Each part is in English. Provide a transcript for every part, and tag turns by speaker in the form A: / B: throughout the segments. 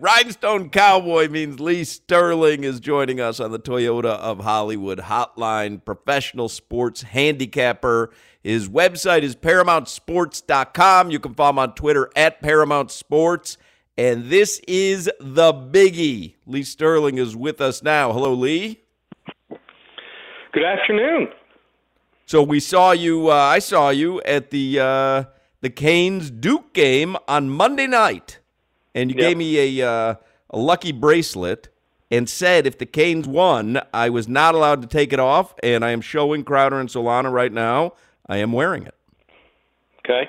A: Rhinestone Cowboy means Lee Sterling is joining us on the Toyota of Hollywood hotline, professional sports handicapper. His website is ParamountSports.com. You can follow him on Twitter at Paramount Sports. And this is the biggie. Lee Sterling is with us now. Hello, Lee.
B: Good afternoon.
A: So we saw you. Uh, I saw you at the uh, the Canes Duke game on Monday night and you yep. gave me a uh, a lucky bracelet and said if the Canes won, I was not allowed to take it off, and I am showing Crowder and Solana right now. I am wearing it.
B: Okay.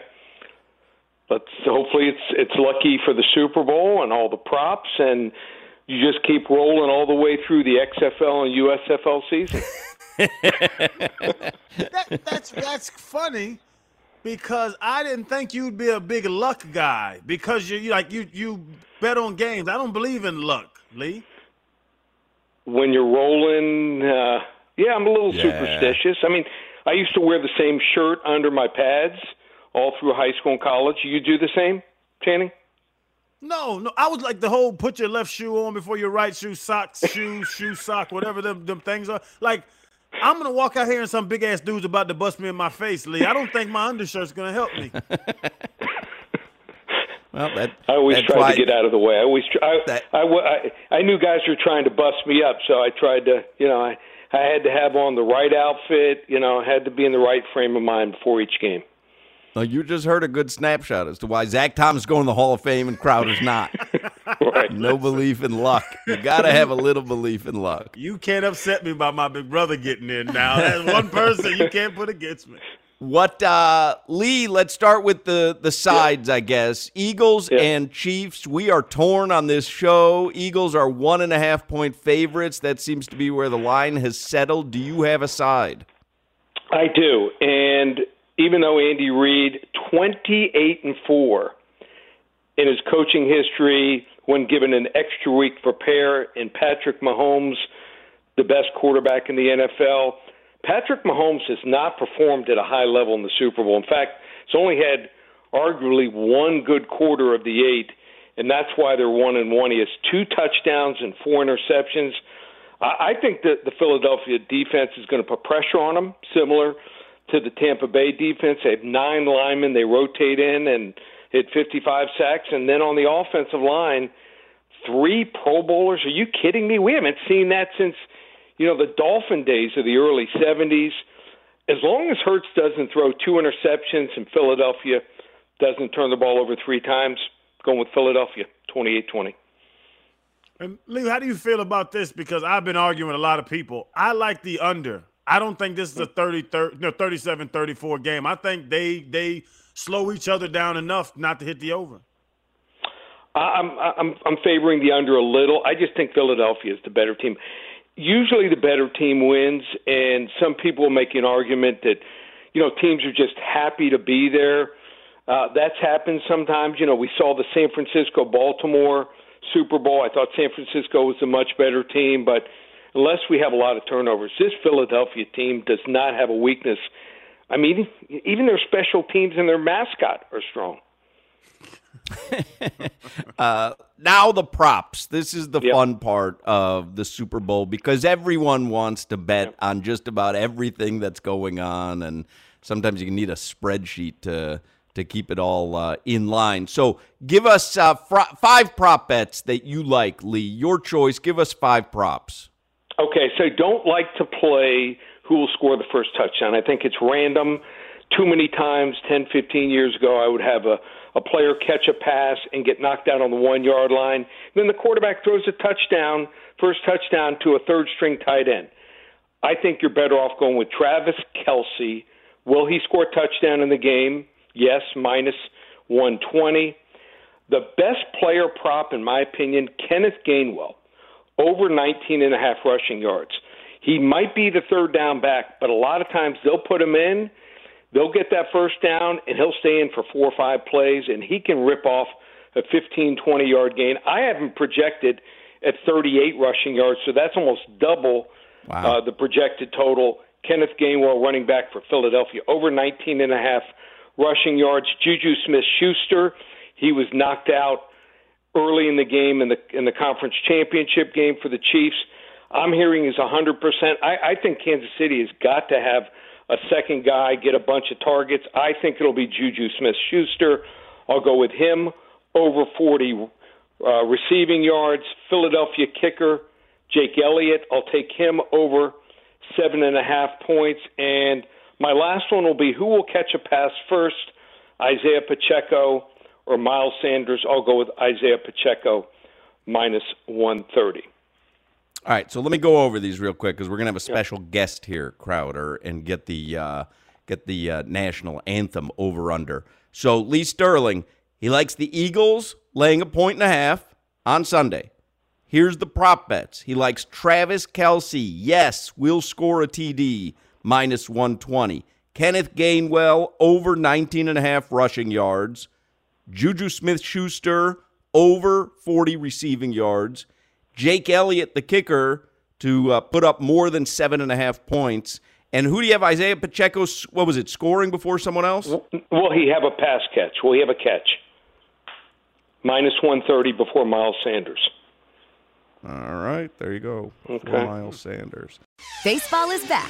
B: Let's hopefully it's it's lucky for the Super Bowl and all the props, and you just keep rolling all the way through the XFL and USFL season.
C: that, that's that's funny because I didn't think you'd be a big luck guy because you like you you bet on games. I don't believe in luck, Lee.
B: When you're rolling, uh, yeah, I'm a little yeah. superstitious. I mean, I used to wear the same shirt under my pads all through high school and college. You do the same, Channing?
C: No, no. I was like the whole put your left shoe on before your right shoe, socks, shoe, shoe, sock, whatever them them things are. Like I'm gonna walk out here and some big ass dude's about to bust me in my face, Lee. I don't think my undershirt's gonna help me.
A: well, that,
B: I always tried to get out of the way. I always try, I, that, I, I, I knew guys were trying to bust me up, so I tried to, you know, I I had to have on the right outfit, you know, I had to be in the right frame of mind before each game.
A: Well, you just heard a good snapshot as to why Zach Thomas is going to the Hall of Fame and Crowder's not. right. No belief in luck. You got to have a little belief in luck.
C: You can't upset me by my big brother getting in now. That's one person you can't put against me.
A: What uh Lee, let's start with the the sides, I guess. Eagles and Chiefs. We are torn on this show. Eagles are one and a half point favorites. That seems to be where the line has settled. Do you have a side?
B: I do. And even though Andy Reid, 28 and 4 in his coaching history, when given an extra week to prepare, and Patrick Mahomes, the best quarterback in the NFL, Patrick Mahomes has not performed at a high level in the Super Bowl. In fact, he's only had arguably one good quarter of the eight, and that's why they're one and one. He has two touchdowns and four interceptions. I think that the Philadelphia defense is going to put pressure on him, similar to the Tampa Bay defense. They have nine linemen they rotate in and hit 55 sacks. And then on the offensive line, three Pro Bowlers. Are you kidding me? We haven't seen that since, you know, the Dolphin days of the early 70s. As long as Hurts doesn't throw two interceptions and Philadelphia doesn't turn the ball over three times, going with Philadelphia, 28 20.
C: And Lee, how do you feel about this? Because I've been arguing with a lot of people. I like the under. I don't think this is a 30, 30 no, 37 34 game. I think they they slow each other down enough not to hit the over.
B: I'm I'm I'm favoring the under a little. I just think Philadelphia is the better team. Usually the better team wins and some people make an argument that you know teams are just happy to be there. Uh, that's happened sometimes. You know, we saw the San Francisco Baltimore Super Bowl. I thought San Francisco was a much better team, but unless we have a lot of turnovers, this Philadelphia team does not have a weakness. I mean, even their special teams and their mascot are strong.
A: uh, now the props. This is the yep. fun part of the Super Bowl because everyone wants to bet yep. on just about everything that's going on, and sometimes you can need a spreadsheet to to keep it all uh, in line. So, give us uh, fr- five prop bets that you like, Lee. Your choice. Give us five props.
B: Okay, so don't like to play who will score the first touchdown. I think it's random. Too many times, 10, 15 years ago, I would have a, a player catch a pass and get knocked out on the one yard line. Then the quarterback throws a touchdown, first touchdown to a third string tight end. I think you're better off going with Travis Kelce. Will he score a touchdown in the game? Yes, minus 120. The best player prop, in my opinion, Kenneth Gainwell, over 19 and a half rushing yards. He might be the third down back, but a lot of times they'll put him in, they'll get that first down, and he'll stay in for four or five plays, and he can rip off a 15, 20 yard gain. I haven't projected at 38 rushing yards, so that's almost double wow. uh, the projected total. Kenneth Gainwell, running back for Philadelphia, over 19 and a half rushing yards. Juju Smith-Schuster, he was knocked out early in the game in the in the conference championship game for the Chiefs. I'm hearing is 100%. I, I think Kansas City has got to have a second guy get a bunch of targets. I think it'll be Juju Smith-Schuster. I'll go with him over 40 uh, receiving yards. Philadelphia kicker Jake Elliott. I'll take him over seven and a half points. And my last one will be who will catch a pass first, Isaiah Pacheco or Miles Sanders. I'll go with Isaiah Pacheco minus 130.
A: All right, so let me go over these real quick because we're gonna have a special guest here, Crowder, and get the uh, get the uh, national anthem over under. So Lee Sterling, he likes the Eagles laying a point and a half on Sunday. Here's the prop bets. He likes Travis Kelce. Yes, we'll score a TD minus 120. Kenneth Gainwell over 19 and a half rushing yards. Juju Smith-Schuster over 40 receiving yards. Jake Elliott, the kicker, to uh, put up more than seven and a half points. And who do you have? Isaiah Pacheco, what was it, scoring before someone else?
B: Will he have a pass catch? Will he have a catch? Minus 130 before Miles Sanders.
A: All right, there you go. Okay. Miles Sanders.
D: Baseball is back,